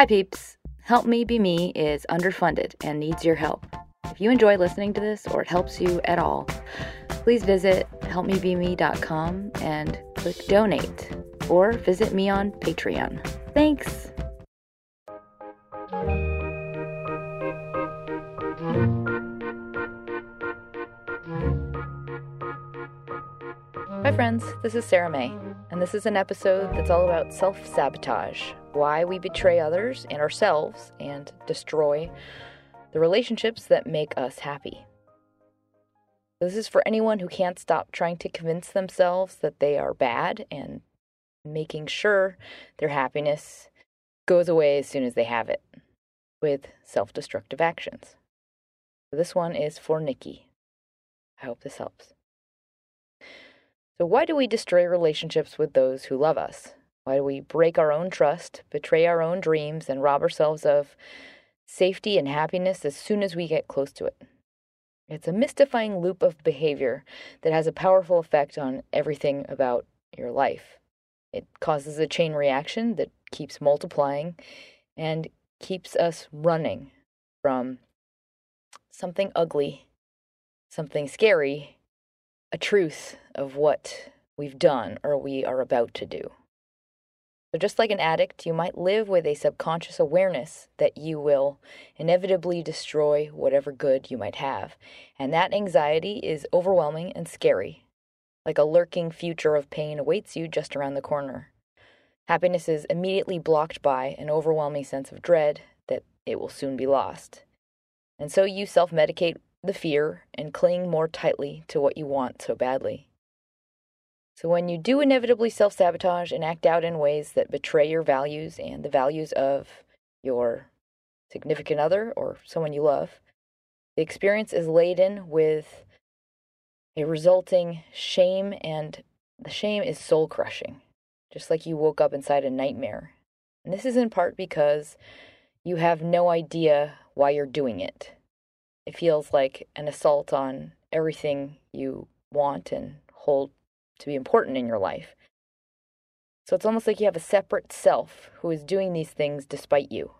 Hi, peeps. Help Me Be Me is underfunded and needs your help. If you enjoy listening to this or it helps you at all, please visit helpmebeme.com and click donate or visit me on Patreon. Thanks. Hi, friends. This is Sarah May, and this is an episode that's all about self sabotage why we betray others and ourselves and destroy the relationships that make us happy. This is for anyone who can't stop trying to convince themselves that they are bad and making sure their happiness goes away as soon as they have it with self destructive actions. This one is for Nikki. I hope this helps. So, why do we destroy relationships with those who love us? Why do we break our own trust, betray our own dreams, and rob ourselves of safety and happiness as soon as we get close to it? It's a mystifying loop of behavior that has a powerful effect on everything about your life. It causes a chain reaction that keeps multiplying and keeps us running from something ugly, something scary, a truth of what we've done or we are about to do. So, just like an addict, you might live with a subconscious awareness that you will inevitably destroy whatever good you might have. And that anxiety is overwhelming and scary, like a lurking future of pain awaits you just around the corner. Happiness is immediately blocked by an overwhelming sense of dread that it will soon be lost. And so you self medicate the fear and cling more tightly to what you want so badly. So, when you do inevitably self sabotage and act out in ways that betray your values and the values of your significant other or someone you love, the experience is laden with a resulting shame, and the shame is soul crushing, just like you woke up inside a nightmare. And this is in part because you have no idea why you're doing it. It feels like an assault on everything you want and hold to be important in your life. So it's almost like you have a separate self who is doing these things despite you.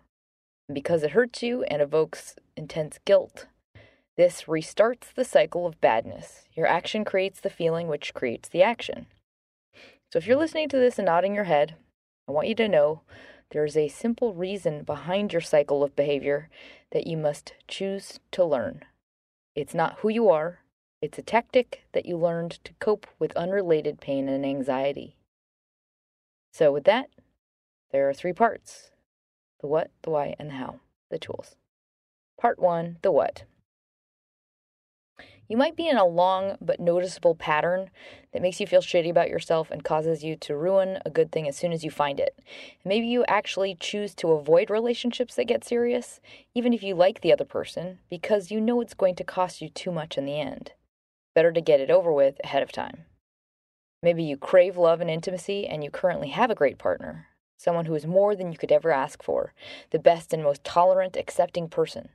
And because it hurts you and evokes intense guilt, this restarts the cycle of badness. Your action creates the feeling, which creates the action. So if you're listening to this and nodding your head, I want you to know there is a simple reason behind your cycle of behavior that you must choose to learn. It's not who you are, it's a tactic that you learned to cope with unrelated pain and anxiety. So, with that, there are three parts the what, the why, and the how, the tools. Part one the what. You might be in a long but noticeable pattern that makes you feel shitty about yourself and causes you to ruin a good thing as soon as you find it. Maybe you actually choose to avoid relationships that get serious, even if you like the other person, because you know it's going to cost you too much in the end. Better to get it over with ahead of time. Maybe you crave love and intimacy and you currently have a great partner, someone who is more than you could ever ask for, the best and most tolerant, accepting person.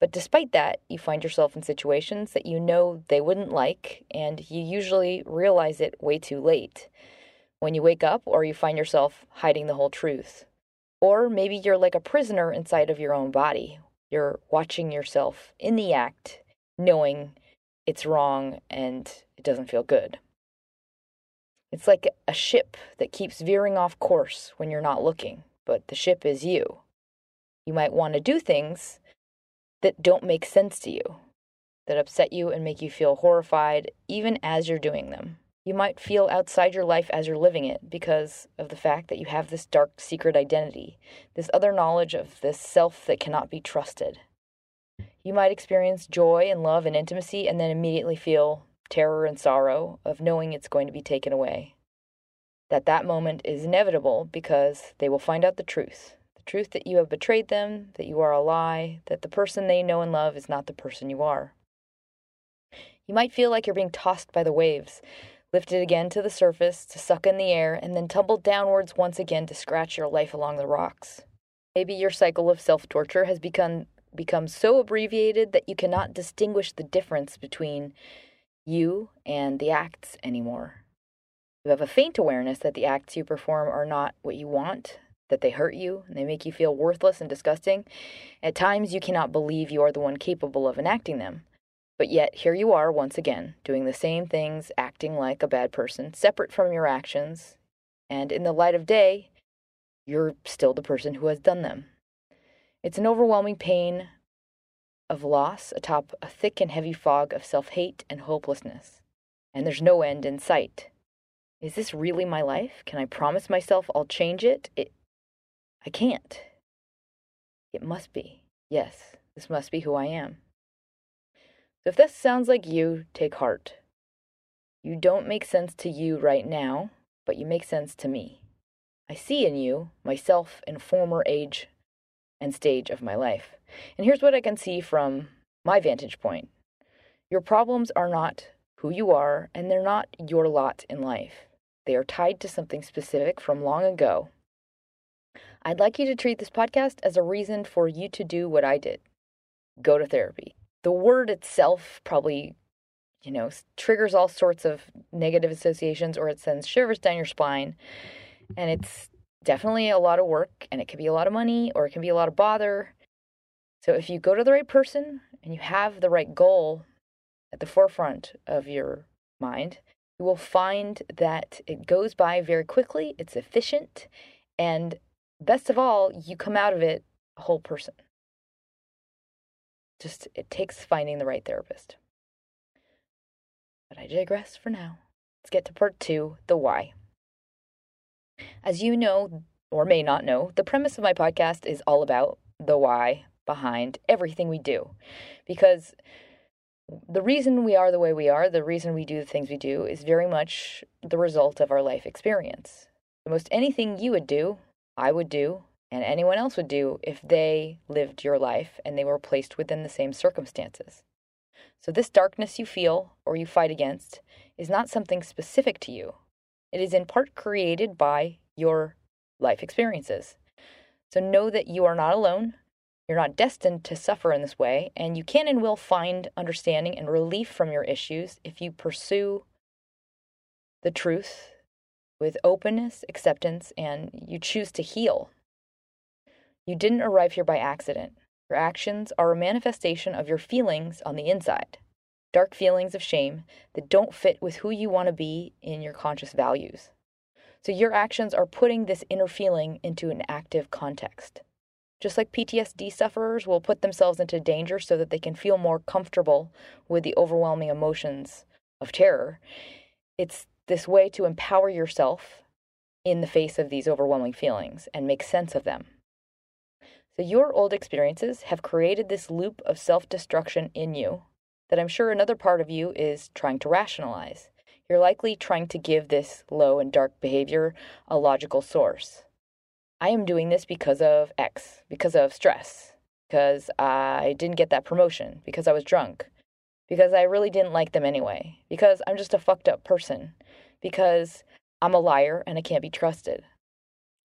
But despite that, you find yourself in situations that you know they wouldn't like, and you usually realize it way too late. When you wake up, or you find yourself hiding the whole truth. Or maybe you're like a prisoner inside of your own body. You're watching yourself in the act, knowing it's wrong and it doesn't feel good. It's like a ship that keeps veering off course when you're not looking, but the ship is you. You might want to do things that don't make sense to you, that upset you and make you feel horrified even as you're doing them. You might feel outside your life as you're living it because of the fact that you have this dark secret identity, this other knowledge of this self that cannot be trusted. You might experience joy and love and intimacy and then immediately feel terror and sorrow of knowing it's going to be taken away. That that moment is inevitable because they will find out the truth the truth that you have betrayed them, that you are a lie, that the person they know and love is not the person you are. You might feel like you're being tossed by the waves, lifted again to the surface to suck in the air, and then tumbled downwards once again to scratch your life along the rocks. Maybe your cycle of self torture has become, become so abbreviated that you cannot distinguish the difference between you and the acts anymore. You have a faint awareness that the acts you perform are not what you want, that they hurt you and they make you feel worthless and disgusting. At times, you cannot believe you are the one capable of enacting them. But yet, here you are once again, doing the same things, acting like a bad person, separate from your actions, and in the light of day, you're still the person who has done them. It's an overwhelming pain of loss atop a thick and heavy fog of self hate and hopelessness, and there's no end in sight. Is this really my life? Can I promise myself I'll change it? It I can't. It must be. Yes, this must be who I am. So if this sounds like you, take heart. You don't make sense to you right now, but you make sense to me. I see in you myself in former age and stage of my life. And here's what I can see from my vantage point your problems are not who you are, and they're not your lot in life. They are tied to something specific from long ago I'd like you to treat this podcast as a reason for you to do what I did go to therapy. The word itself probably, you know, triggers all sorts of negative associations or it sends shivers down your spine. And it's definitely a lot of work and it can be a lot of money or it can be a lot of bother. So if you go to the right person and you have the right goal at the forefront of your mind, you will find that it goes by very quickly, it's efficient, and best of all, you come out of it a whole person. Just, it takes finding the right therapist. But I digress for now. Let's get to part two the why. As you know, or may not know, the premise of my podcast is all about the why behind everything we do. Because the reason we are the way we are, the reason we do the things we do, is very much the result of our life experience. Most anything you would do I would do and anyone else would do if they lived your life and they were placed within the same circumstances. So, this darkness you feel or you fight against is not something specific to you. It is in part created by your life experiences. So, know that you are not alone. You're not destined to suffer in this way, and you can and will find understanding and relief from your issues if you pursue the truth with openness, acceptance, and you choose to heal. You didn't arrive here by accident. Your actions are a manifestation of your feelings on the inside dark feelings of shame that don't fit with who you want to be in your conscious values. So your actions are putting this inner feeling into an active context. Just like PTSD sufferers will put themselves into danger so that they can feel more comfortable with the overwhelming emotions of terror, it's this way to empower yourself in the face of these overwhelming feelings and make sense of them. So, your old experiences have created this loop of self destruction in you that I'm sure another part of you is trying to rationalize. You're likely trying to give this low and dark behavior a logical source. I am doing this because of X, because of stress, because I didn't get that promotion, because I was drunk, because I really didn't like them anyway, because I'm just a fucked up person, because I'm a liar and I can't be trusted.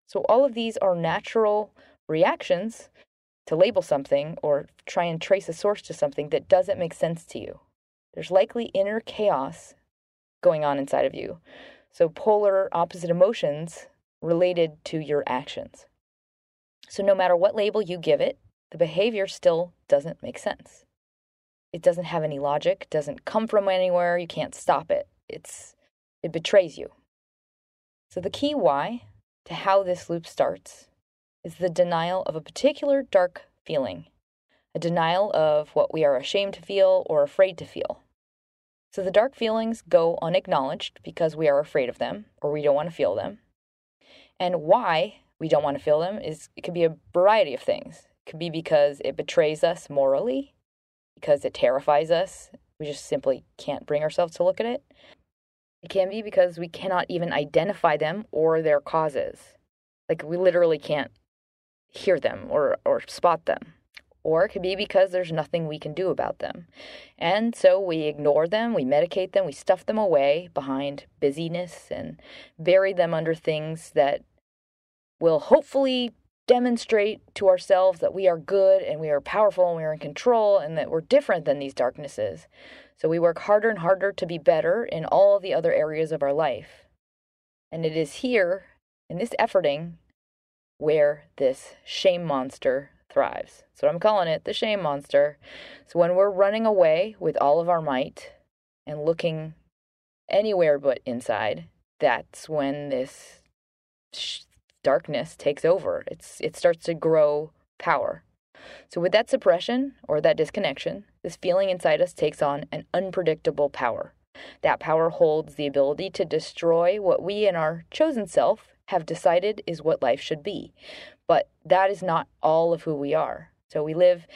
So, all of these are natural reactions to label something or try and trace a source to something that doesn't make sense to you. There's likely inner chaos going on inside of you. So, polar opposite emotions related to your actions. So, no matter what label you give it, the behavior still doesn't make sense. It doesn't have any logic, doesn't come from anywhere, you can't stop it. It's it betrays you. So, the key why to how this loop starts is the denial of a particular dark feeling, a denial of what we are ashamed to feel or afraid to feel. So, the dark feelings go unacknowledged because we are afraid of them or we don't want to feel them. And why we don't want to feel them is it could be a variety of things. It could be because it betrays us morally, because it terrifies us. We just simply can't bring ourselves to look at it. It can be because we cannot even identify them or their causes. Like we literally can't hear them or, or spot them. Or it could be because there's nothing we can do about them. And so we ignore them, we medicate them, we stuff them away behind busyness and bury them under things that will hopefully demonstrate to ourselves that we are good and we are powerful and we are in control and that we're different than these darknesses. So we work harder and harder to be better in all the other areas of our life. And it is here, in this efforting, where this shame monster thrives. So I'm calling it the shame monster. So when we're running away with all of our might and looking anywhere but inside, that's when this sh- darkness takes over. It's it starts to grow power. So with that suppression or that disconnection, this feeling inside us takes on an unpredictable power. That power holds the ability to destroy what we in our chosen self have decided is what life should be. But that is not all of who we are. So we live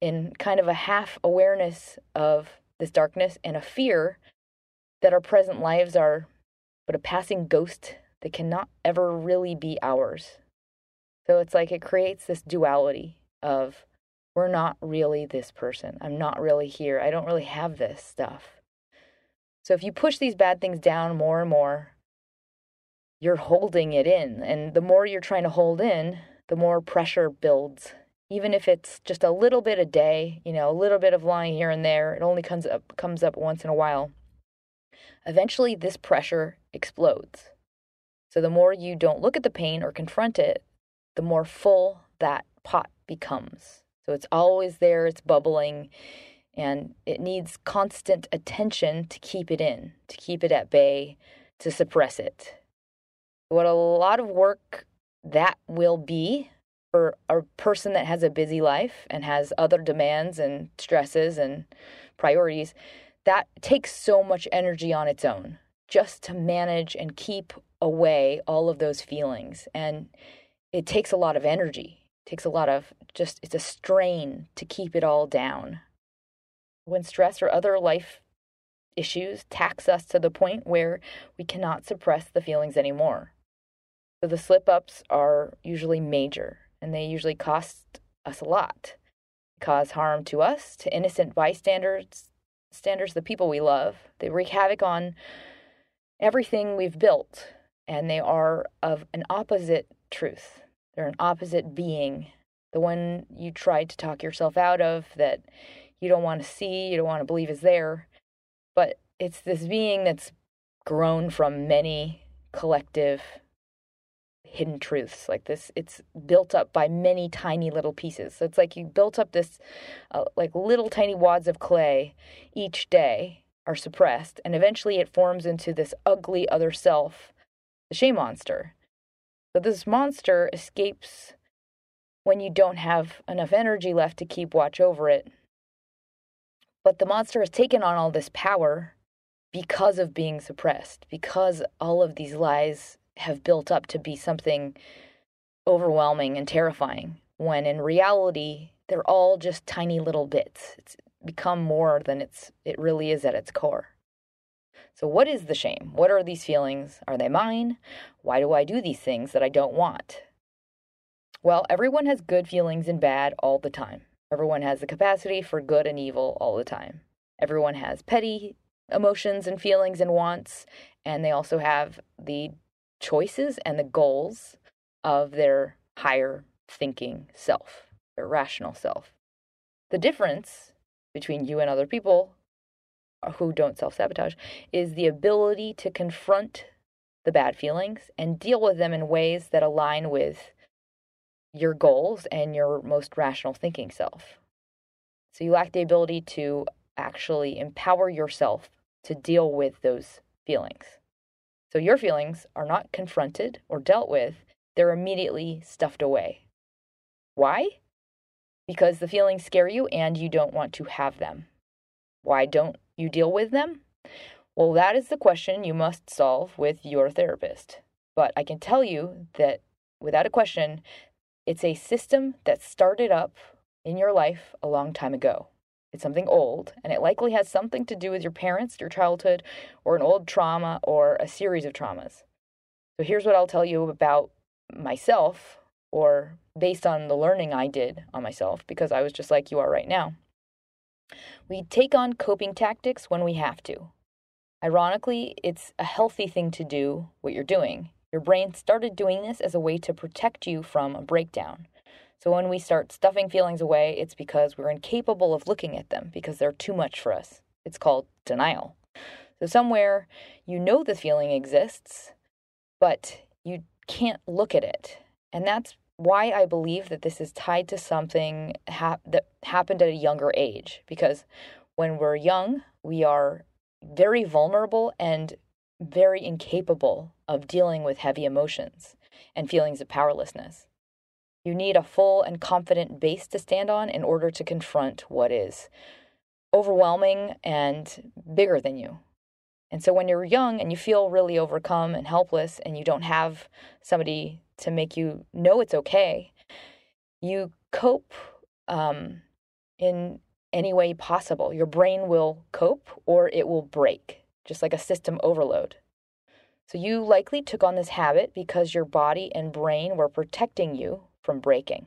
in kind of a half awareness of this darkness and a fear that our present lives are but a passing ghost that cannot ever really be ours. So it's like it creates this duality of we're not really this person. I'm not really here. I don't really have this stuff. So if you push these bad things down more and more, you're holding it in. And the more you're trying to hold in, the more pressure builds. Even if it's just a little bit a day, you know, a little bit of lying here and there, it only comes up comes up once in a while. Eventually this pressure explodes. So the more you don't look at the pain or confront it, the more full that pot becomes. So it's always there, it's bubbling, and it needs constant attention to keep it in, to keep it at bay, to suppress it what a lot of work that will be for a person that has a busy life and has other demands and stresses and priorities, that takes so much energy on its own just to manage and keep away all of those feelings. And it takes a lot of energy. It takes a lot of just, it's a strain to keep it all down. When stress or other life issues tax us to the point where we cannot suppress the feelings anymore. So the slip ups are usually major and they usually cost us a lot, cause harm to us, to innocent bystanders, standards, the people we love. They wreak havoc on everything we've built, and they are of an opposite truth. They're an opposite being, the one you tried to talk yourself out of that you don't want to see, you don't want to believe is there. But it's this being that's grown from many collective hidden truths like this it's built up by many tiny little pieces. So it's like you built up this uh, like little tiny wads of clay each day are suppressed and eventually it forms into this ugly other self the shame monster. So this monster escapes when you don't have enough energy left to keep watch over it. But the monster has taken on all this power because of being suppressed because all of these lies have built up to be something overwhelming and terrifying when in reality they're all just tiny little bits. It's become more than it's it really is at its core. So what is the shame? What are these feelings? Are they mine? Why do i do these things that i don't want? Well everyone has good feelings and bad all the time. Everyone has the capacity for good and evil all the time. Everyone has petty emotions and feelings and wants and they also have the choices and the goals of their higher thinking self, their rational self. The difference between you and other people who don't self sabotage is the ability to confront the bad feelings and deal with them in ways that align with your goals and your most rational thinking self. So you lack the ability to actually empower yourself to deal with those feelings. So your feelings are not confronted or dealt with, they're immediately stuffed away. Why? Because the feelings scare you and you don't want to have them. Why don't you deal with them? Well, that is the question you must solve with your therapist. But I can tell you that without a question, it's a system that started up in your life a long time ago. It's something old, and it likely has something to do with your parents, your childhood, or an old trauma, or a series of traumas. So here's what I'll tell you about myself, or based on the learning I did on myself, because I was just like you are right now. We take on coping tactics when we have to. Ironically, it's a healthy thing to do what you're doing. Your brain started doing this as a way to protect you from a breakdown. So when we start stuffing feelings away, it's because we're incapable of looking at them because they're too much for us. It's called denial. So somewhere you know the feeling exists, but you can't look at it. And that's why I believe that this is tied to something ha- that happened at a younger age. Because when we're young, we are very vulnerable and very incapable of dealing with heavy emotions and feelings of powerlessness. You need a full and confident base to stand on in order to confront what is overwhelming and bigger than you. And so when you're young and you feel really overcome and helpless and you don't have somebody to make you know it's okay, you cope um, in any way possible. Your brain will cope or it will break, just like a system overload. So you likely took on this habit because your body and brain were protecting you from breaking.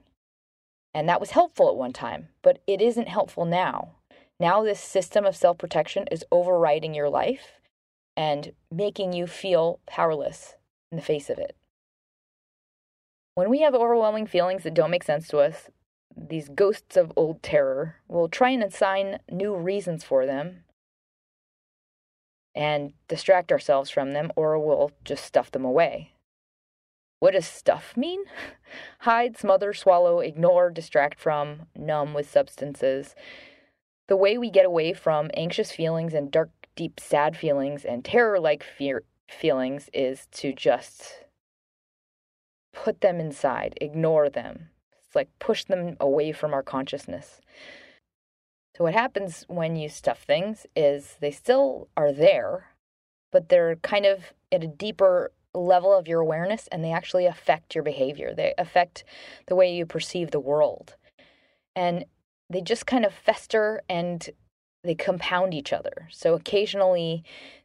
And that was helpful at one time, but it isn't helpful now. Now, this system of self protection is overriding your life and making you feel powerless in the face of it. When we have overwhelming feelings that don't make sense to us, these ghosts of old terror will try and assign new reasons for them and distract ourselves from them, or we'll just stuff them away. What does stuff mean? Hide, smother, swallow, ignore, distract from, numb with substances. The way we get away from anxious feelings and dark, deep, sad feelings and terror like fear feelings is to just put them inside, ignore them. It's like push them away from our consciousness. So, what happens when you stuff things is they still are there, but they're kind of at a deeper level of your awareness and they actually affect your behavior. They affect the way you perceive the world. And they just kind of fester and they compound each other. So occasionally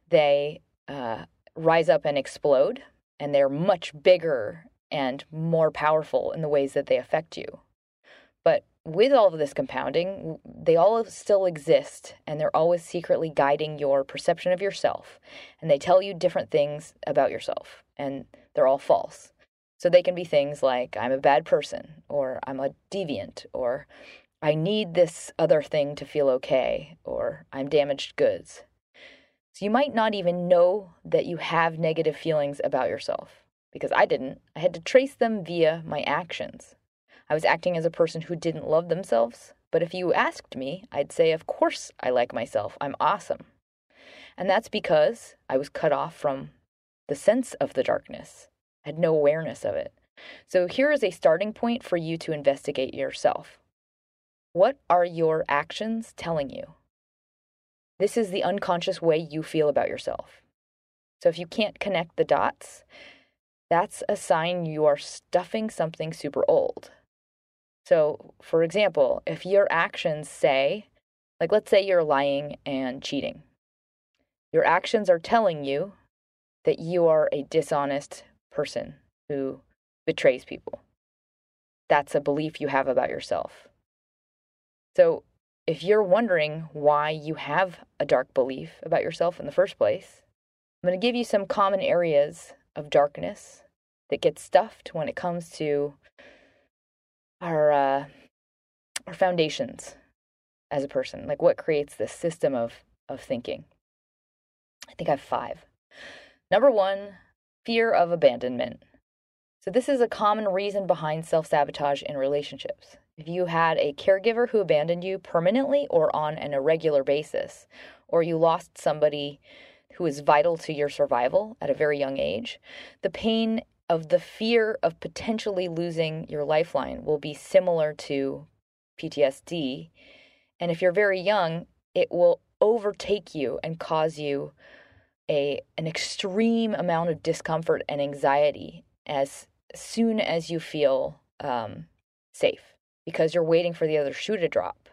they uh, rise up and explode, and they're much bigger and more powerful in the ways that they affect you. But with all of this compounding, they all still exist and they're always secretly guiding your perception of yourself. And they tell you different things about yourself, and they're all false. So they can be things like, I'm a bad person, or I'm a deviant, or I need this other thing to feel okay, or I'm damaged goods. So you might not even know that you have negative feelings about yourself, because I didn't. I had to trace them via my actions. I was acting as a person who didn't love themselves, but if you asked me, I'd say, Of course I like myself. I'm awesome. And that's because I was cut off from the sense of the darkness, I had no awareness of it. So here is a starting point for you to investigate yourself. What are your actions telling you? This is the unconscious way you feel about yourself. So if you can't connect the dots, that's a sign you are stuffing something super old. So, for example, if your actions say, like let's say you're lying and cheating, your actions are telling you that you are a dishonest person who betrays people. That's a belief you have about yourself. So, if you're wondering why you have a dark belief about yourself in the first place, I'm going to give you some common areas of darkness that get stuffed when it comes to our uh, our foundations as a person. Like what creates this system of of thinking. I think I have five. Number one, fear of abandonment. So this is a common reason behind self sabotage in relationships. If you had a caregiver who abandoned you permanently or on an irregular basis, or you lost somebody who is vital to your survival at a very young age, the pain of the fear of potentially losing your lifeline will be similar to PTSD. And if you're very young, it will overtake you and cause you a an extreme amount of discomfort and anxiety as soon as you feel um, safe because you're waiting for the other shoe to drop.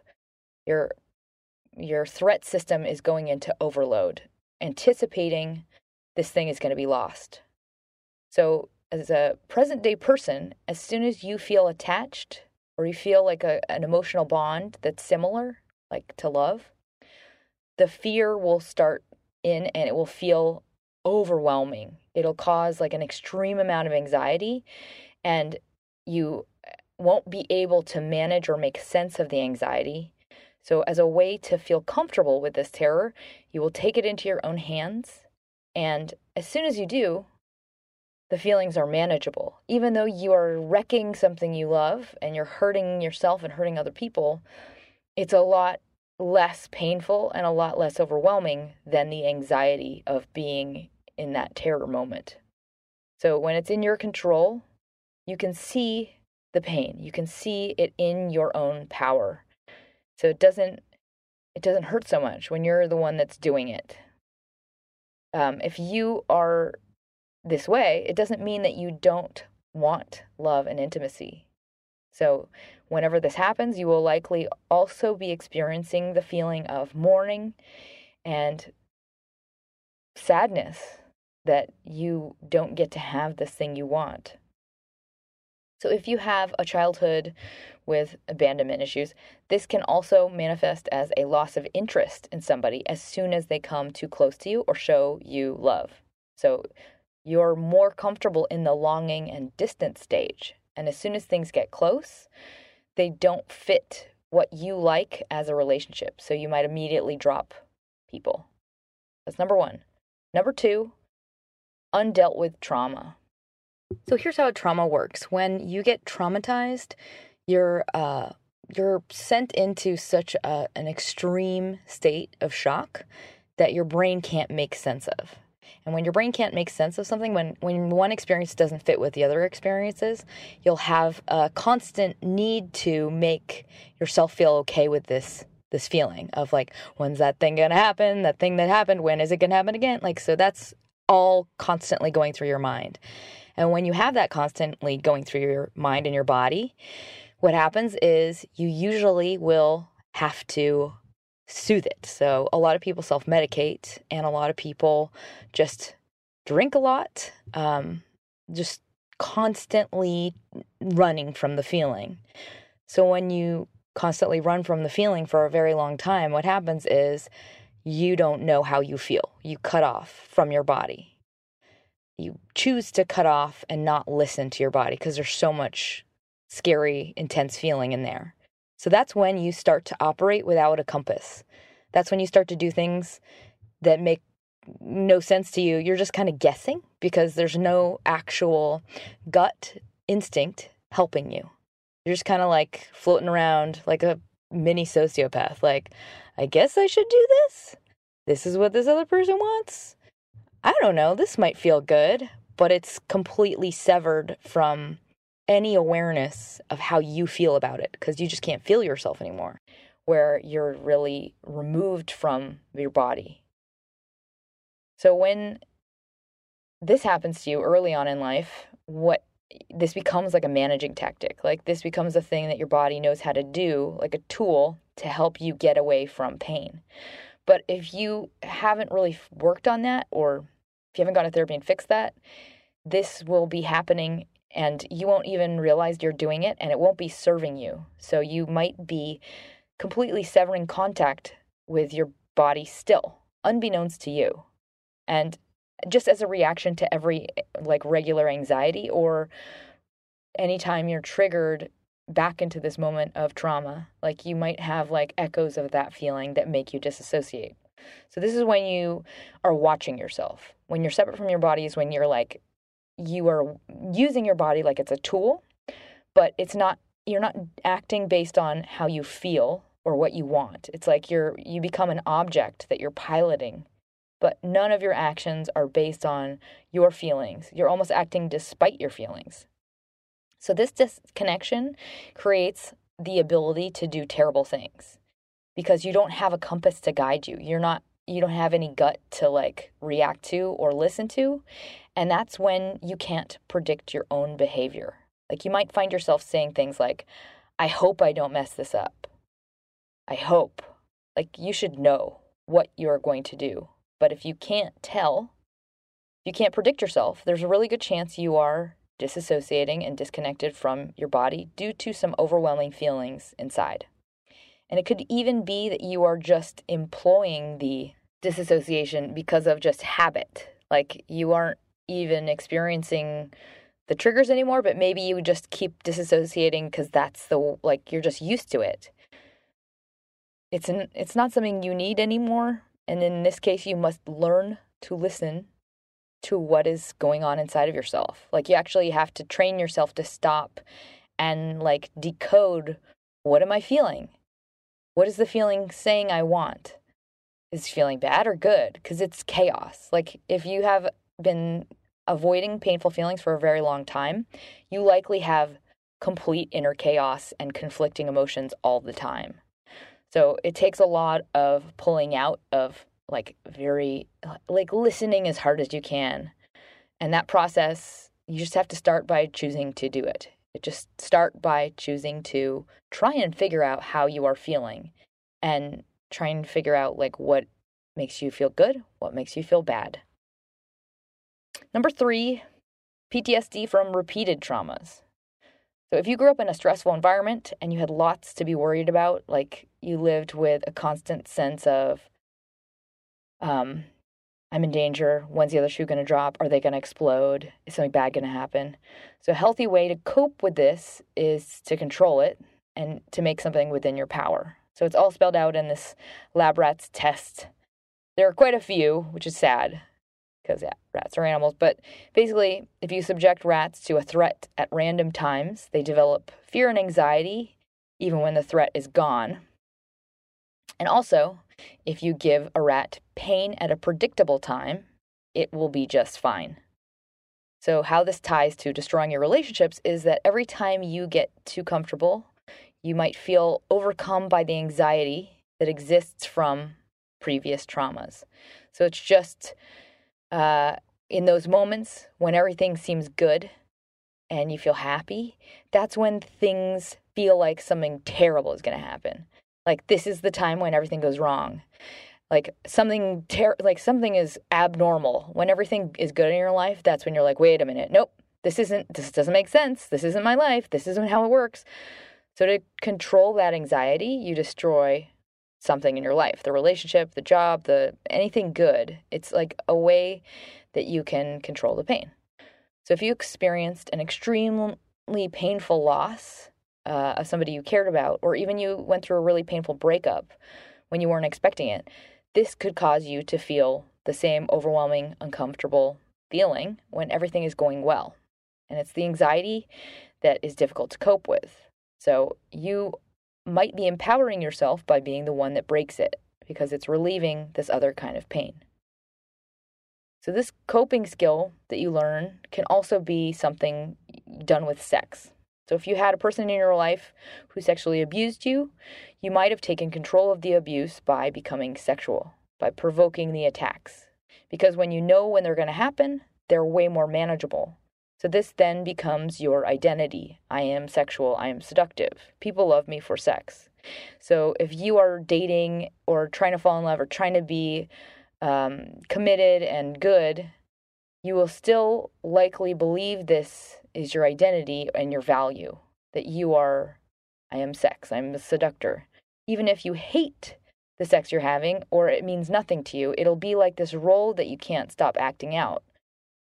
Your your threat system is going into overload, anticipating this thing is going to be lost. So, as a present day person, as soon as you feel attached or you feel like a, an emotional bond that's similar, like to love, the fear will start in and it will feel overwhelming. It'll cause like an extreme amount of anxiety, and you eh, won't be able to manage or make sense of the anxiety. So, as a way to feel comfortable with this terror, you will take it into your own hands. And as soon as you do, the feelings are manageable. Even though you are wrecking something you love and you're hurting yourself and hurting other people, it's a lot less painful and a lot less overwhelming than the anxiety of being in that terror moment. So when it's in your control, you can see the pain. You can see it in your own power. So it doesn't it doesn't hurt so much when you're the one that's doing it. Um, if you are this way, it doesn't mean that you don't want love and intimacy. So, whenever this happens, you will likely also be experiencing the feeling of mourning and sadness that you don't get to have this thing you want. So, if you have a childhood with abandonment issues, this can also manifest as a loss of interest in somebody as soon as they come too close to you or show you love. So, you're more comfortable in the longing and distance stage. And as soon as things get close, they don't fit what you like as a relationship. So, you might immediately drop people. That's number one. Number two, undealt with trauma. So here's how trauma works. When you get traumatized, you're uh, you're sent into such a, an extreme state of shock that your brain can't make sense of. And when your brain can't make sense of something, when, when one experience doesn't fit with the other experiences, you'll have a constant need to make yourself feel okay with this this feeling of like, when's that thing gonna happen? That thing that happened, when is it gonna happen again? Like, so that's all constantly going through your mind. And when you have that constantly going through your mind and your body, what happens is you usually will have to soothe it. So a lot of people self medicate, and a lot of people just drink a lot, um, just constantly running from the feeling. So when you constantly run from the feeling for a very long time, what happens is you don't know how you feel. You cut off from your body you choose to cut off and not listen to your body because there's so much scary, intense feeling in there. So that's when you start to operate without a compass. That's when you start to do things that make no sense to you. You're just kind of guessing because there's no actual gut instinct helping you. You're just kind of like floating around like a mini sociopath. Like, I guess I should do this. This is what this other person wants. I don't know, this might feel good, but it's completely severed from any awareness of how you feel about it because you just can't feel yourself anymore, where you're really removed from your body. So when this happens to you early on in life, what this becomes like a managing tactic. Like this becomes a thing that your body knows how to do, like a tool to help you get away from pain. But if you haven't really worked on that, or if you haven't gone to therapy and fixed that, this will be happening and you won't even realize you're doing it and it won't be serving you. So you might be completely severing contact with your body still, unbeknownst to you. And just as a reaction to every like regular anxiety or anytime you're triggered back into this moment of trauma. Like you might have like echoes of that feeling that make you disassociate. So this is when you are watching yourself. When you're separate from your body is when you're like you are using your body like it's a tool, but it's not you're not acting based on how you feel or what you want. It's like you're you become an object that you're piloting. But none of your actions are based on your feelings. You're almost acting despite your feelings. So this disconnection creates the ability to do terrible things because you don't have a compass to guide you. You're not you don't have any gut to like react to or listen to, and that's when you can't predict your own behavior. Like you might find yourself saying things like I hope I don't mess this up. I hope. Like you should know what you're going to do. But if you can't tell, you can't predict yourself, there's a really good chance you are disassociating and disconnected from your body due to some overwhelming feelings inside. And it could even be that you are just employing the disassociation because of just habit. Like you aren't even experiencing the triggers anymore, but maybe you just keep disassociating because that's the like you're just used to it. It's an it's not something you need anymore, and in this case you must learn to listen to what is going on inside of yourself. Like you actually have to train yourself to stop and like decode what am I feeling? What is the feeling saying I want? Is feeling bad or good? Because it's chaos. Like if you have been avoiding painful feelings for a very long time, you likely have complete inner chaos and conflicting emotions all the time. So it takes a lot of pulling out of like very like listening as hard as you can. And that process, you just have to start by choosing to do it. Just start by choosing to try and figure out how you are feeling and try and figure out like what makes you feel good, what makes you feel bad. Number 3, PTSD from repeated traumas. So, if you grew up in a stressful environment and you had lots to be worried about, like you lived with a constant sense of um, I'm in danger. When's the other shoe going to drop? Are they going to explode? Is something bad going to happen? So, a healthy way to cope with this is to control it and to make something within your power. So, it's all spelled out in this lab rats test. There are quite a few, which is sad because, yeah, rats are animals. But basically, if you subject rats to a threat at random times, they develop fear and anxiety even when the threat is gone. And also, if you give a rat pain at a predictable time, it will be just fine. So, how this ties to destroying your relationships is that every time you get too comfortable, you might feel overcome by the anxiety that exists from previous traumas. So, it's just uh, in those moments when everything seems good and you feel happy, that's when things feel like something terrible is going to happen. Like this is the time when everything goes wrong. Like something ter- like something is abnormal. When everything is good in your life, that's when you're like, "Wait a minute. Nope. This isn't this doesn't make sense. This isn't my life. This isn't how it works." So to control that anxiety, you destroy something in your life, the relationship, the job, the anything good. It's like a way that you can control the pain. So if you experienced an extremely painful loss, uh, of somebody you cared about, or even you went through a really painful breakup when you weren't expecting it, this could cause you to feel the same overwhelming, uncomfortable feeling when everything is going well. And it's the anxiety that is difficult to cope with. So you might be empowering yourself by being the one that breaks it because it's relieving this other kind of pain. So, this coping skill that you learn can also be something done with sex. So if you had a person in your life who sexually abused you, you might have taken control of the abuse by becoming sexual, by provoking the attacks. Because when you know when they're going to happen, they're way more manageable. So this then becomes your identity. I am sexual, I am seductive. People love me for sex. So if you are dating or trying to fall in love or trying to be um, committed and good, you will still likely believe this is your identity and your value that you are, I am sex, I'm a seductor. Even if you hate the sex you're having or it means nothing to you, it'll be like this role that you can't stop acting out,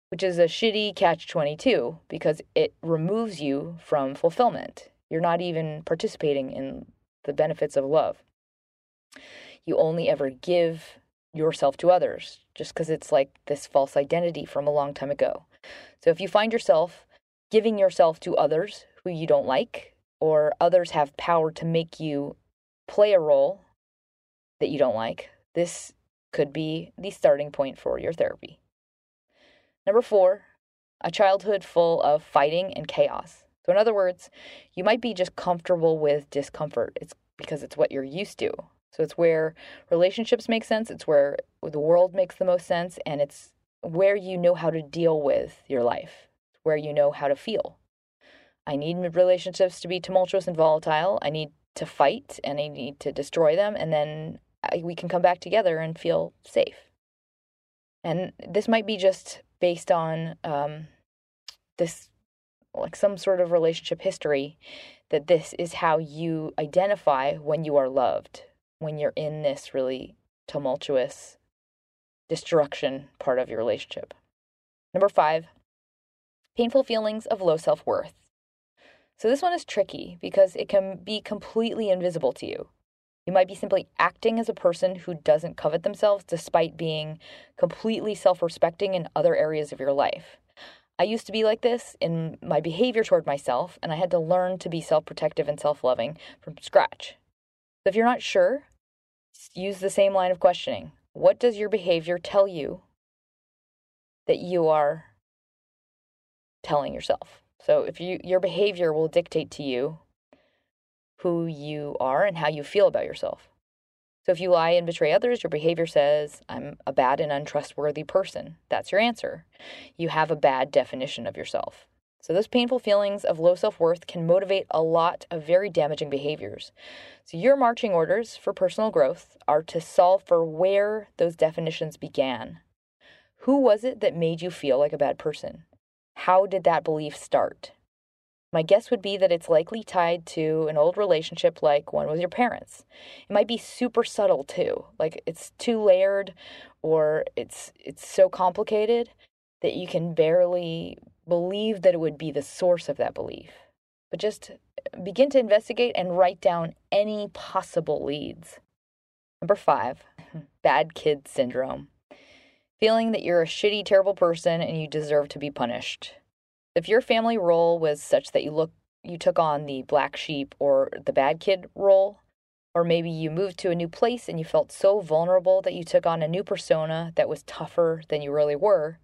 which is a shitty catch 22 because it removes you from fulfillment. You're not even participating in the benefits of love. You only ever give yourself to others just because it's like this false identity from a long time ago. So if you find yourself giving yourself to others who you don't like, or others have power to make you play a role that you don't like, this could be the starting point for your therapy. Number four, a childhood full of fighting and chaos. So, in other words, you might be just comfortable with discomfort. It's because it's what you're used to. So, it's where relationships make sense, it's where the world makes the most sense, and it's where you know how to deal with your life where you know how to feel. I need relationships to be tumultuous and volatile. I need to fight and I need to destroy them, and then we can come back together and feel safe. And this might be just based on um, this, like some sort of relationship history, that this is how you identify when you are loved, when you're in this really tumultuous destruction part of your relationship. Number five, painful feelings of low self worth. So, this one is tricky because it can be completely invisible to you. You might be simply acting as a person who doesn't covet themselves despite being completely self respecting in other areas of your life. I used to be like this in my behavior toward myself, and I had to learn to be self protective and self loving from scratch. So if you're not sure, use the same line of questioning. What does your behavior tell you that you are telling yourself? So if you your behavior will dictate to you who you are and how you feel about yourself. So if you lie and betray others, your behavior says, I'm a bad and untrustworthy person. That's your answer. You have a bad definition of yourself. So those painful feelings of low self worth can motivate a lot of very damaging behaviors. So your marching orders for personal growth are to solve for where those definitions began. Who was it that made you feel like a bad person? How did that belief start? My guess would be that it's likely tied to an old relationship like one with your parents. It might be super subtle too, like it's too layered or it's it's so complicated that you can barely believe that it would be the source of that belief. But just begin to investigate and write down any possible leads. Number 5, bad kid syndrome. Feeling that you're a shitty terrible person and you deserve to be punished. If your family role was such that you look you took on the black sheep or the bad kid role, or maybe you moved to a new place and you felt so vulnerable that you took on a new persona that was tougher than you really were,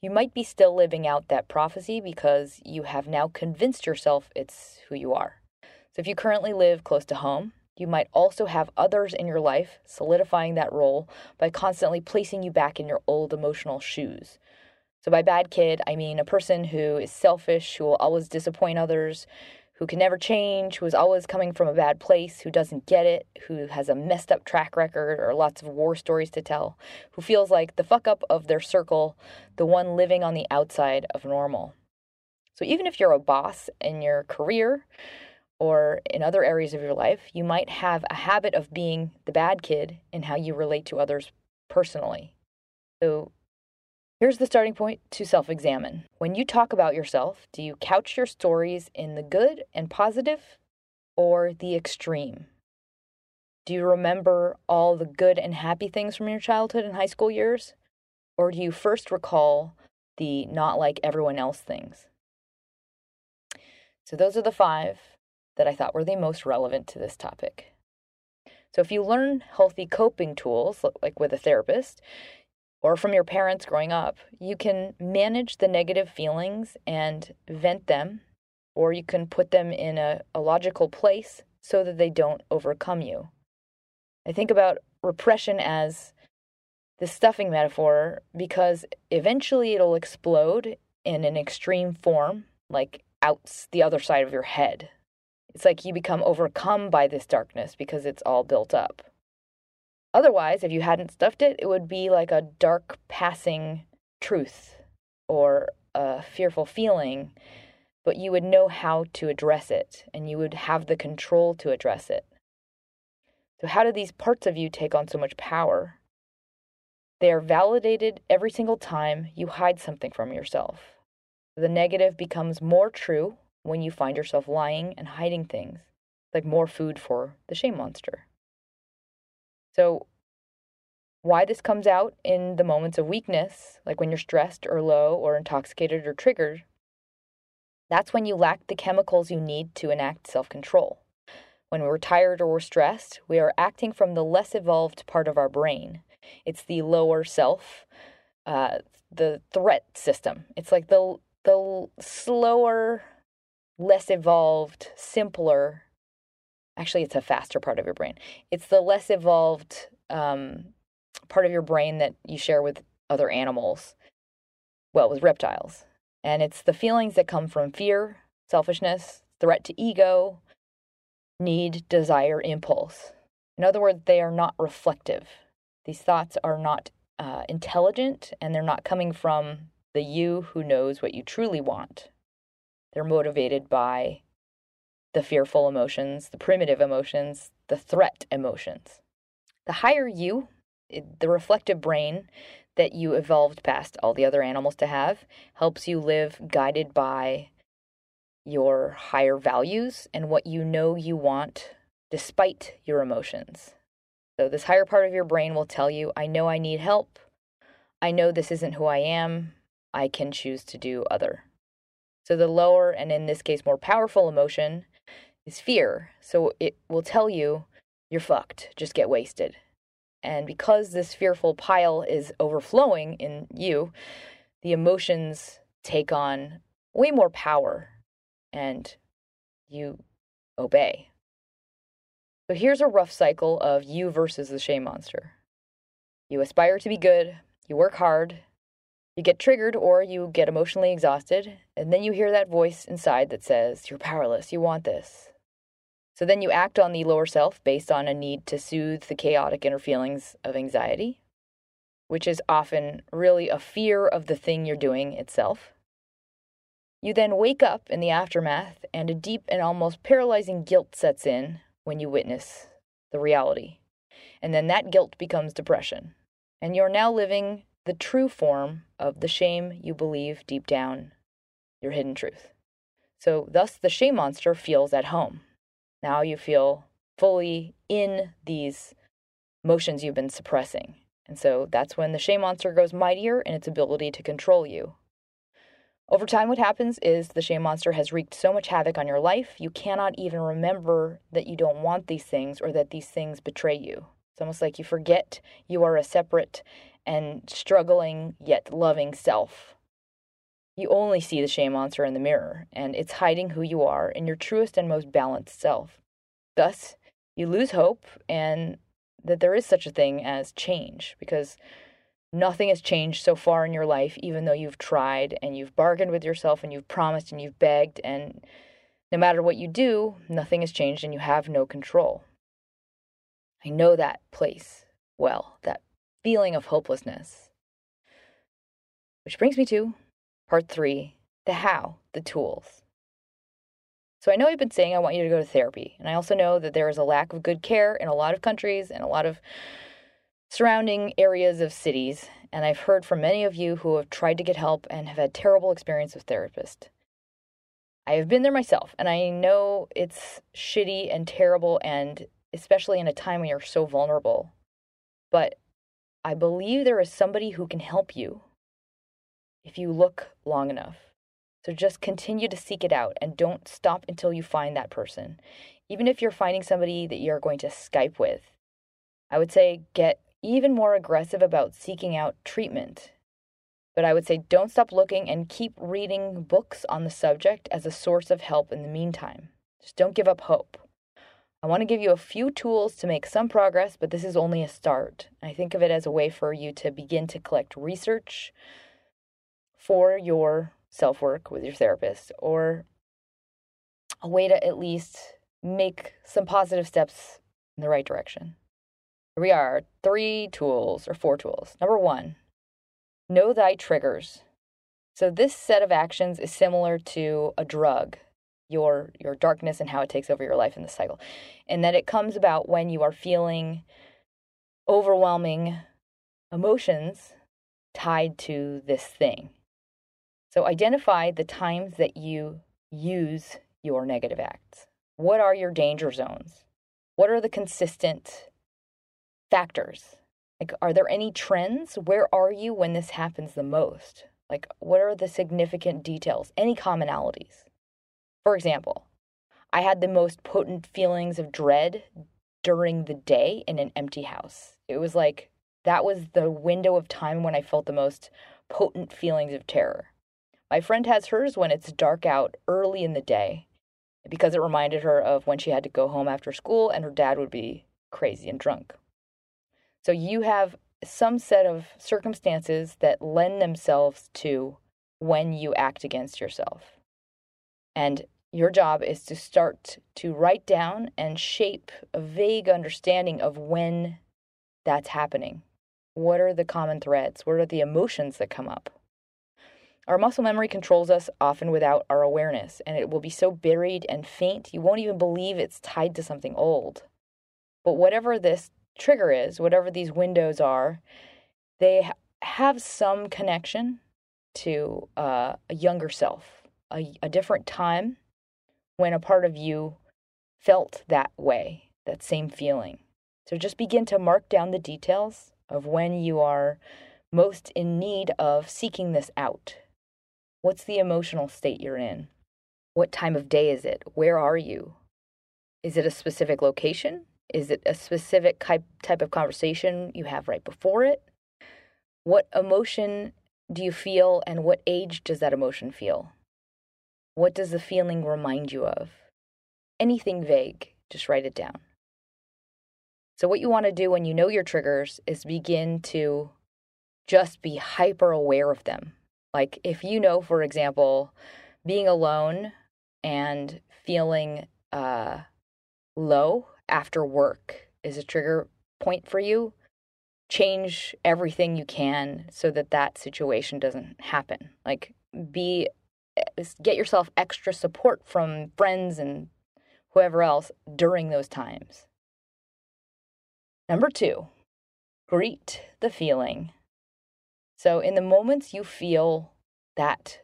you might be still living out that prophecy because you have now convinced yourself it's who you are. So if you currently live close to home, you might also have others in your life solidifying that role by constantly placing you back in your old emotional shoes. So, by bad kid, I mean a person who is selfish, who will always disappoint others, who can never change, who is always coming from a bad place, who doesn't get it, who has a messed up track record or lots of war stories to tell, who feels like the fuck up of their circle, the one living on the outside of normal. So, even if you're a boss in your career or in other areas of your life, you might have a habit of being the bad kid in how you relate to others personally. So, Here's the starting point to self examine. When you talk about yourself, do you couch your stories in the good and positive or the extreme? Do you remember all the good and happy things from your childhood and high school years? Or do you first recall the not like everyone else things? So, those are the five that I thought were the most relevant to this topic. So, if you learn healthy coping tools, like with a therapist, or from your parents growing up, you can manage the negative feelings and vent them, or you can put them in a, a logical place so that they don't overcome you. I think about repression as the stuffing metaphor because eventually it'll explode in an extreme form, like out the other side of your head. It's like you become overcome by this darkness because it's all built up. Otherwise, if you hadn't stuffed it, it would be like a dark passing truth or a fearful feeling, but you would know how to address it and you would have the control to address it. So, how do these parts of you take on so much power? They are validated every single time you hide something from yourself. The negative becomes more true when you find yourself lying and hiding things, like more food for the shame monster. So, why this comes out in the moments of weakness, like when you're stressed or low or intoxicated or triggered, that's when you lack the chemicals you need to enact self control. When we're tired or we're stressed, we are acting from the less evolved part of our brain. It's the lower self, uh, the threat system. It's like the the slower, less evolved, simpler actually it's a faster part of your brain. It's the less evolved um, part of your brain that you share with other animals. Well with reptiles. And it's the feelings that come from fear selfishness threat to ego need desire impulse. In other words they are not reflective. These thoughts are not uh, intelligent and they're not coming from the you who knows what you truly want. They're motivated by the fearful emotions, the primitive emotions, the threat emotions. The higher you, the reflective brain that you evolved past all the other animals to have, helps you live guided by your higher values and what you know you want despite your emotions. So, this higher part of your brain will tell you, I know I need help. I know this isn't who I am. I can choose to do other. So, the lower, and in this case, more powerful emotion is fear. So, it will tell you, you're fucked, just get wasted. And because this fearful pile is overflowing in you, the emotions take on way more power and you obey. So here's a rough cycle of you versus the shame monster. You aspire to be good, you work hard, you get triggered or you get emotionally exhausted, and then you hear that voice inside that says, You're powerless, you want this. So then you act on the lower self based on a need to soothe the chaotic inner feelings of anxiety, which is often really a fear of the thing you're doing itself. You then wake up in the aftermath, and a deep and almost paralyzing guilt sets in when you witness the reality. And then that guilt becomes depression. And you're now living the true form of the shame you believe deep down, your hidden truth. So, thus, the shame monster feels at home. Now you feel fully in these motions you've been suppressing. And so that's when the shame monster grows mightier in its ability to control you. Over time, what happens is the shame monster has wreaked so much havoc on your life, you cannot even remember that you don't want these things or that these things betray you. It's almost like you forget you are a separate and struggling yet loving self. You only see the shame monster in the mirror, and it's hiding who you are in your truest and most balanced self. Thus, you lose hope and that there is such a thing as change because nothing has changed so far in your life, even though you've tried and you've bargained with yourself and you've promised and you've begged. And no matter what you do, nothing has changed and you have no control. I know that place well, that feeling of hopelessness. Which brings me to Part three the how, the tools. So I know I've been saying I want you to go to therapy, and I also know that there is a lack of good care in a lot of countries and a lot of surrounding areas of cities, and I've heard from many of you who have tried to get help and have had terrible experience with therapists. I have been there myself, and I know it's shitty and terrible, and especially in a time when you're so vulnerable. But I believe there is somebody who can help you if you look long enough. So just continue to seek it out and don't stop until you find that person. Even if you're finding somebody that you're going to Skype with, I would say get even more aggressive about seeking out treatment. But I would say don't stop looking and keep reading books on the subject as a source of help in the meantime. Just don't give up hope. I want to give you a few tools to make some progress, but this is only a start. I think of it as a way for you to begin to collect research, for your self work with your therapist or a way to at least make some positive steps in the right direction. Here we are three tools or four tools. Number one, know thy triggers. So, this set of actions is similar to a drug, your, your darkness and how it takes over your life in the cycle. And that it comes about when you are feeling overwhelming emotions tied to this thing. So identify the times that you use your negative acts. What are your danger zones? What are the consistent factors? Like, are there any trends? Where are you when this happens the most? Like, what are the significant details? Any commonalities? For example, I had the most potent feelings of dread during the day in an empty house. It was like that was the window of time when I felt the most potent feelings of terror. My friend has hers when it's dark out early in the day because it reminded her of when she had to go home after school and her dad would be crazy and drunk. So you have some set of circumstances that lend themselves to when you act against yourself. And your job is to start to write down and shape a vague understanding of when that's happening. What are the common threads? What are the emotions that come up? Our muscle memory controls us often without our awareness, and it will be so buried and faint you won't even believe it's tied to something old. But whatever this trigger is, whatever these windows are, they ha- have some connection to uh, a younger self, a, a different time when a part of you felt that way. that same feeling. So just begin to mark down the details of when you are most in need of seeking this out. What's the emotional state you're in? What time of day is it? Where are you? Is it a specific location? Is it a specific type of conversation you have right before it? What emotion do you feel and what age does that emotion feel? What does the feeling remind you of? Anything vague, just write it down. So, what you want to do when you know your triggers is begin to just be hyper aware of them. Like, if you know, for example, being alone and feeling uh, low after work is a trigger point for you, change everything you can so that that situation doesn't happen. Like, be eh, get yourself extra support from friends and whoever else during those times. Number two, greet the feeling. So, in the moments you feel that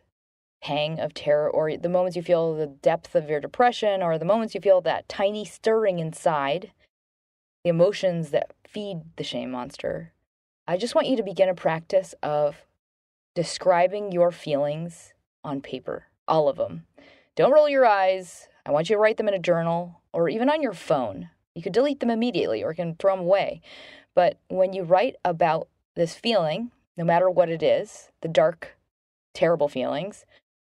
pang of terror, or the moments you feel the depth of your depression, or the moments you feel that tiny stirring inside, the emotions that feed the shame monster, I just want you to begin a practice of describing your feelings on paper, all of them. Don't roll your eyes. I want you to write them in a journal or even on your phone. You could delete them immediately or you can throw them away. But when you write about this feeling, no matter what it is, the dark, terrible feelings,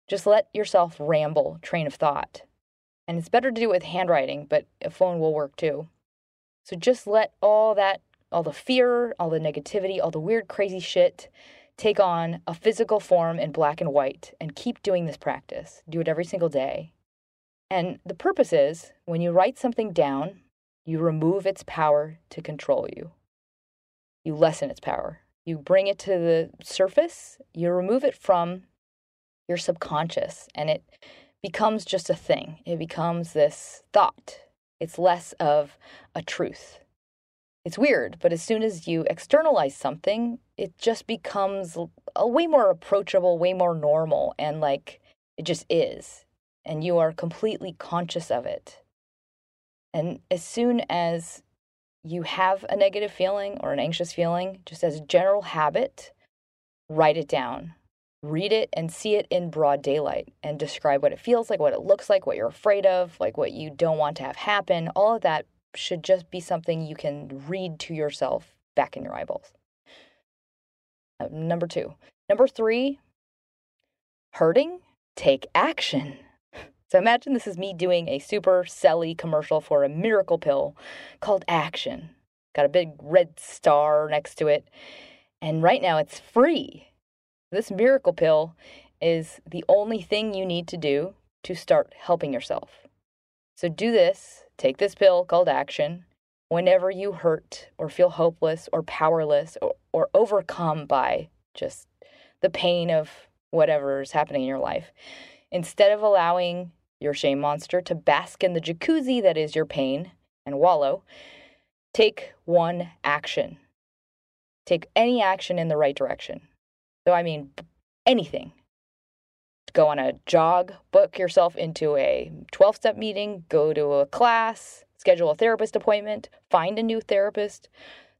just let yourself ramble train of thought. And it's better to do it with handwriting, but a phone will work too. So just let all that, all the fear, all the negativity, all the weird, crazy shit take on a physical form in black and white and keep doing this practice. Do it every single day. And the purpose is when you write something down, you remove its power to control you. You lessen its power you bring it to the surface, you remove it from your subconscious, and it becomes just a thing. It becomes this thought. It's less of a truth. It's weird, but as soon as you externalize something, it just becomes a way more approachable, way more normal, and like it just is. And you are completely conscious of it. And as soon as you have a negative feeling or an anxious feeling, just as a general habit, write it down. Read it and see it in broad daylight and describe what it feels like, what it looks like, what you're afraid of, like what you don't want to have happen. All of that should just be something you can read to yourself back in your eyeballs. Uh, number two. Number three, hurting, take action. So imagine this is me doing a super selly commercial for a miracle pill called Action. Got a big red star next to it. And right now it's free. This miracle pill is the only thing you need to do to start helping yourself. So do this, take this pill called Action whenever you hurt or feel hopeless or powerless or, or overcome by just the pain of whatever is happening in your life. Instead of allowing your shame monster to bask in the jacuzzi that is your pain and wallow, take one action. Take any action in the right direction. So, I mean, anything. Go on a jog, book yourself into a 12 step meeting, go to a class, schedule a therapist appointment, find a new therapist,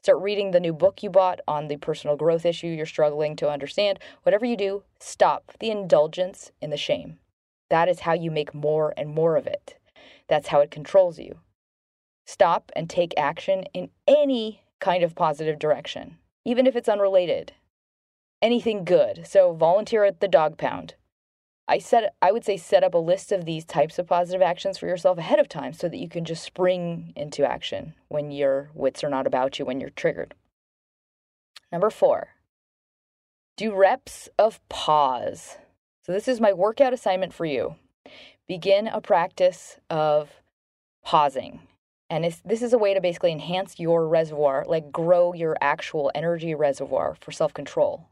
start reading the new book you bought on the personal growth issue you're struggling to understand. Whatever you do, stop the indulgence in the shame. That is how you make more and more of it. That's how it controls you. Stop and take action in any kind of positive direction, even if it's unrelated. Anything good. So, volunteer at the dog pound. I set I would say set up a list of these types of positive actions for yourself ahead of time so that you can just spring into action when your wits are not about you when you're triggered. Number 4. Do reps of pause. So, this is my workout assignment for you. Begin a practice of pausing. And this is a way to basically enhance your reservoir, like grow your actual energy reservoir for self control.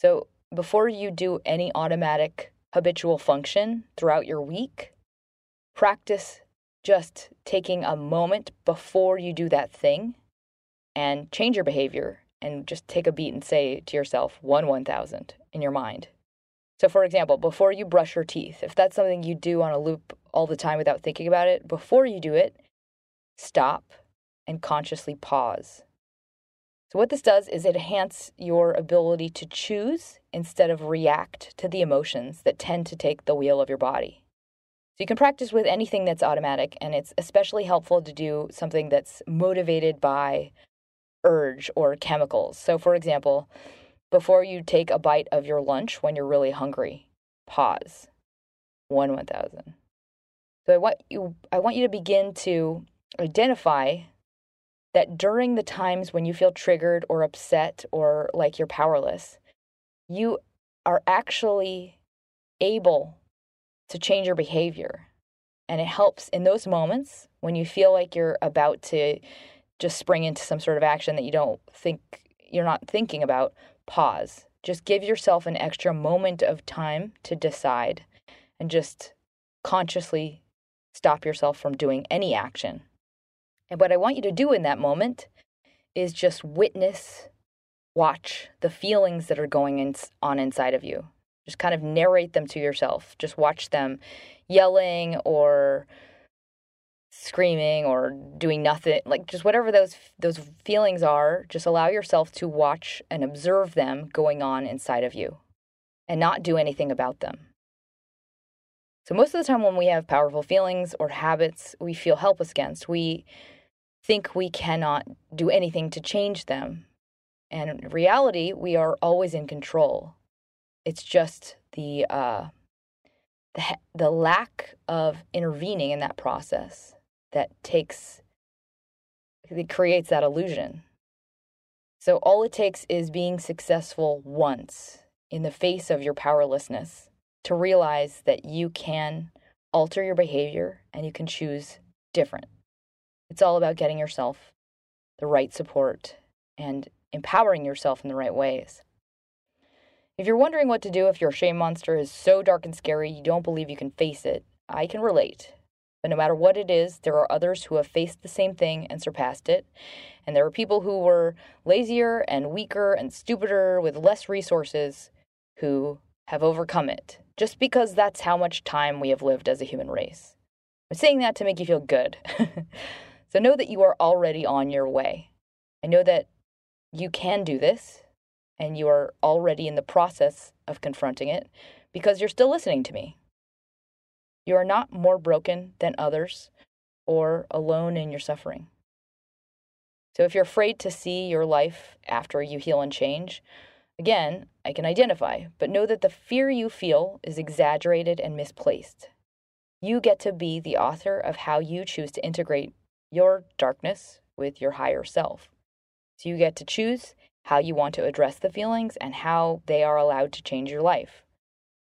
So, before you do any automatic habitual function throughout your week, practice just taking a moment before you do that thing and change your behavior and just take a beat and say to yourself, one 1000 in your mind. So, for example, before you brush your teeth, if that's something you do on a loop all the time without thinking about it, before you do it, stop, and consciously pause. So, what this does is enhance your ability to choose instead of react to the emotions that tend to take the wheel of your body. So, you can practice with anything that's automatic, and it's especially helpful to do something that's motivated by urge or chemicals. So, for example, before you take a bite of your lunch when you're really hungry, pause. One 1000. So I want you I want you to begin to identify that during the times when you feel triggered or upset or like you're powerless, you are actually able to change your behavior. And it helps in those moments when you feel like you're about to just spring into some sort of action that you don't think you're not thinking about, pause. Just give yourself an extra moment of time to decide and just consciously stop yourself from doing any action. And what I want you to do in that moment is just witness, watch the feelings that are going in, on inside of you. Just kind of narrate them to yourself. Just watch them yelling or screaming or doing nothing like just whatever those those feelings are just allow yourself to watch and observe them going on inside of you and not do anything about them so most of the time when we have powerful feelings or habits we feel helpless against we think we cannot do anything to change them. And in reality, we are always in control. It's just the, uh, the, the lack of intervening in that process that takes, it creates that illusion. So all it takes is being successful once in the face of your powerlessness to realize that you can alter your behavior and you can choose different. It's all about getting yourself the right support and empowering yourself in the right ways. If you're wondering what to do if your shame monster is so dark and scary you don't believe you can face it, I can relate. But no matter what it is, there are others who have faced the same thing and surpassed it. And there are people who were lazier and weaker and stupider with less resources who have overcome it, just because that's how much time we have lived as a human race. I'm saying that to make you feel good. So know that you are already on your way. I know that you can do this and you are already in the process of confronting it because you're still listening to me. You are not more broken than others or alone in your suffering. So if you're afraid to see your life after you heal and change, again, I can identify, but know that the fear you feel is exaggerated and misplaced. You get to be the author of how you choose to integrate your darkness with your higher self. So you get to choose how you want to address the feelings and how they are allowed to change your life.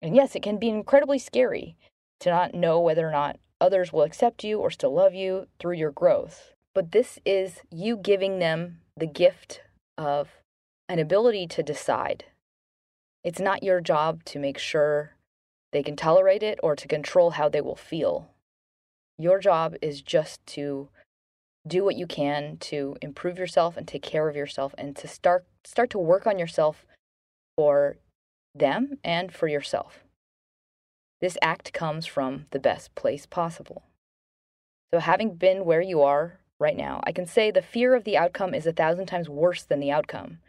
And yes, it can be incredibly scary to not know whether or not others will accept you or still love you through your growth. But this is you giving them the gift of an ability to decide. It's not your job to make sure they can tolerate it or to control how they will feel. Your job is just to do what you can to improve yourself and take care of yourself and to start start to work on yourself for them and for yourself. This act comes from the best place possible. So having been where you are right now, I can say the fear of the outcome is a thousand times worse than the outcome.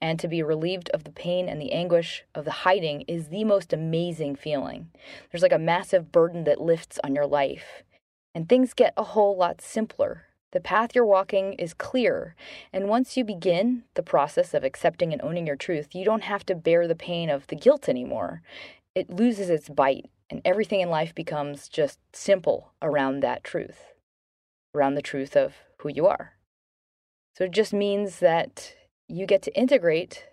And to be relieved of the pain and the anguish of the hiding is the most amazing feeling. There's like a massive burden that lifts on your life. And things get a whole lot simpler the path you're walking is clear, and once you begin the process of accepting and owning your truth, you don't have to bear the pain of the guilt anymore. It loses its bite, and everything in life becomes just simple around that truth, around the truth of who you are. So it just means that you get to integrate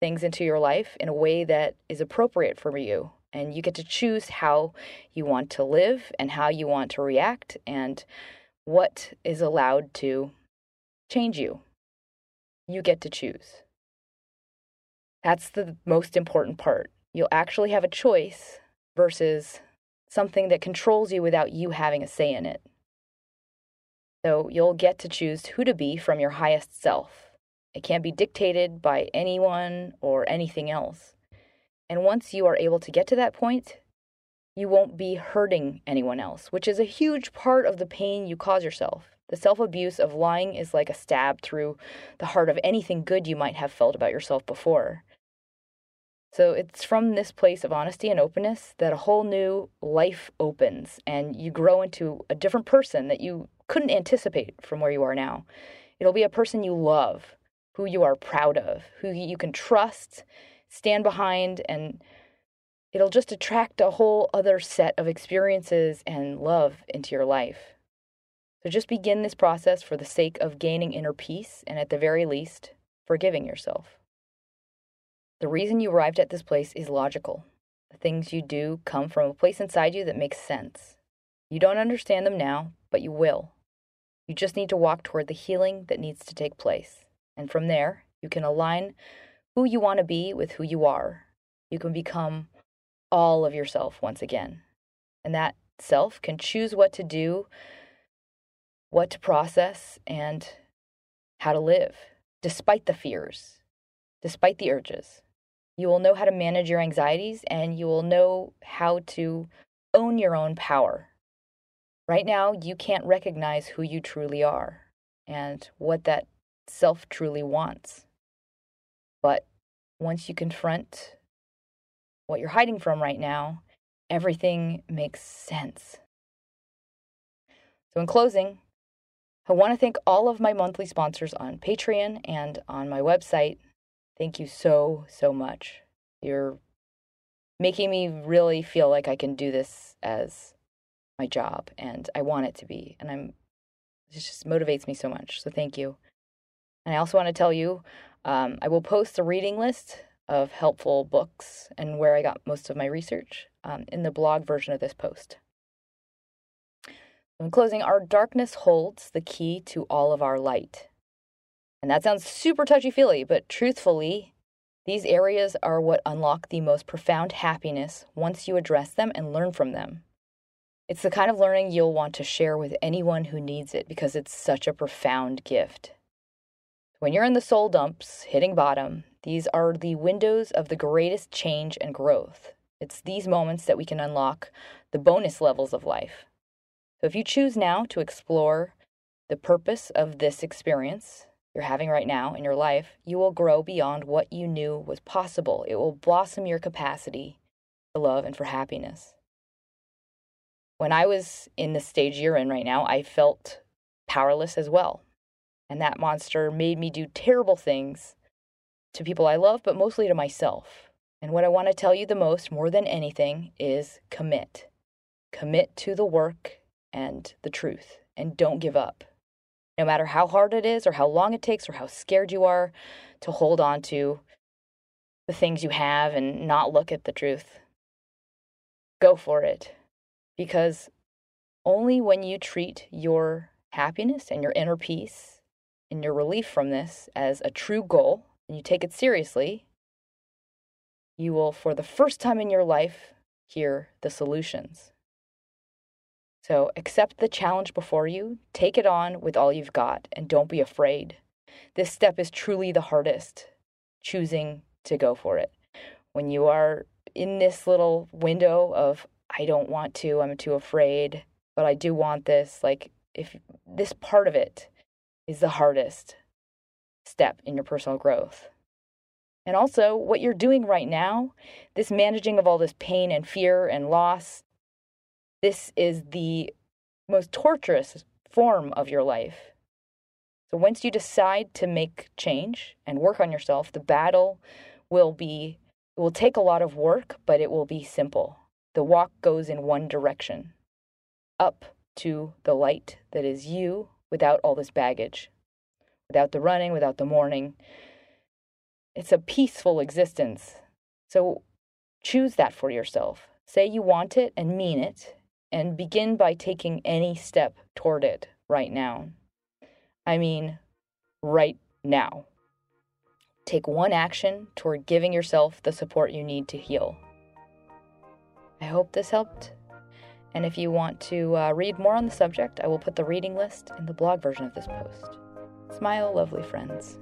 things into your life in a way that is appropriate for you. And you get to choose how you want to live and how you want to react and what is allowed to change you. You get to choose. That's the most important part. You'll actually have a choice versus something that controls you without you having a say in it. So you'll get to choose who to be from your highest self. It can't be dictated by anyone or anything else. And once you are able to get to that point, you won't be hurting anyone else, which is a huge part of the pain you cause yourself. The self abuse of lying is like a stab through the heart of anything good you might have felt about yourself before. So it's from this place of honesty and openness that a whole new life opens and you grow into a different person that you couldn't anticipate from where you are now. It'll be a person you love, who you are proud of, who you can trust, stand behind, and it'll just attract a whole other set of experiences and love into your life. So just begin this process for the sake of gaining inner peace and, at the very least, forgiving yourself. The reason you arrived at this place is logical. The things you do come from a place inside you that makes sense. You don't understand them now, but you will. You just need to walk toward the healing that needs to take place. And from there, you can align who you want to be with who you are. You can become all of yourself once again. And that self can choose what to do, what to process, and how to live, despite the fears, despite the urges. You will know how to manage your anxieties and you will know how to own your own power. Right now, you can't recognize who you truly are and what that self truly wants. But once you confront what you're hiding from right now, everything makes sense. So, in closing, I want to thank all of my monthly sponsors on Patreon and on my website Thank you so, so much. You're making me really feel like I can do this as my job, and I want it to be. And I'm, it just motivates me so much. So thank you. And I also want to tell you um, I will post the reading list of helpful books and where I got most of my research um, in the blog version of this post. In closing, our darkness holds the key to all of our light. And that sounds super touchy feely, but truthfully, these areas are what unlock the most profound happiness once you address them and learn from them. It's the kind of learning you'll want to share with anyone who needs it because it's such a profound gift. When you're in the soul dumps, hitting bottom, these are the windows of the greatest change and growth. It's these moments that we can unlock the bonus levels of life. So if you choose now to explore the purpose of this experience, you're having right now in your life, you will grow beyond what you knew was possible. It will blossom your capacity for love and for happiness. When I was in the stage you're in right now, I felt powerless as well. And that monster made me do terrible things to people I love, but mostly to myself. And what I want to tell you the most, more than anything, is commit. Commit to the work and the truth, and don't give up no matter how hard it is or how long it takes or how scared you are to hold on to the things you have and not look at the truth. Go for it. Because only when you treat your happiness and your inner peace and your relief from this as a true goal and you take it seriously, you will, for the first time in your life, hear the solutions. So accept the challenge before you, take it on with all you've got, and don't be afraid. This step is truly the hardest, choosing to go for it. When you are in this little window of, I don't want to, I'm too afraid, but I do want this, like, if this part of it is the hardest step in your personal growth. And also, what you're doing right now, this managing of all this pain and fear and loss, this is the most torturous form of your life. So once you decide to make change and work on yourself, the battle will be it will take a lot of work, but it will be simple. The walk goes in one direction, up to the light that is you without all this baggage, without the running, without the mourning. It's a peaceful existence. So choose that for yourself. Say you want it and mean it, and begin by taking any step toward it right now. I mean, right now. Take one action toward giving yourself the support you need to heal. I hope this helped. And if you want to uh, read more on the subject, I will put the reading list in the blog version of this post. Smile, lovely friends.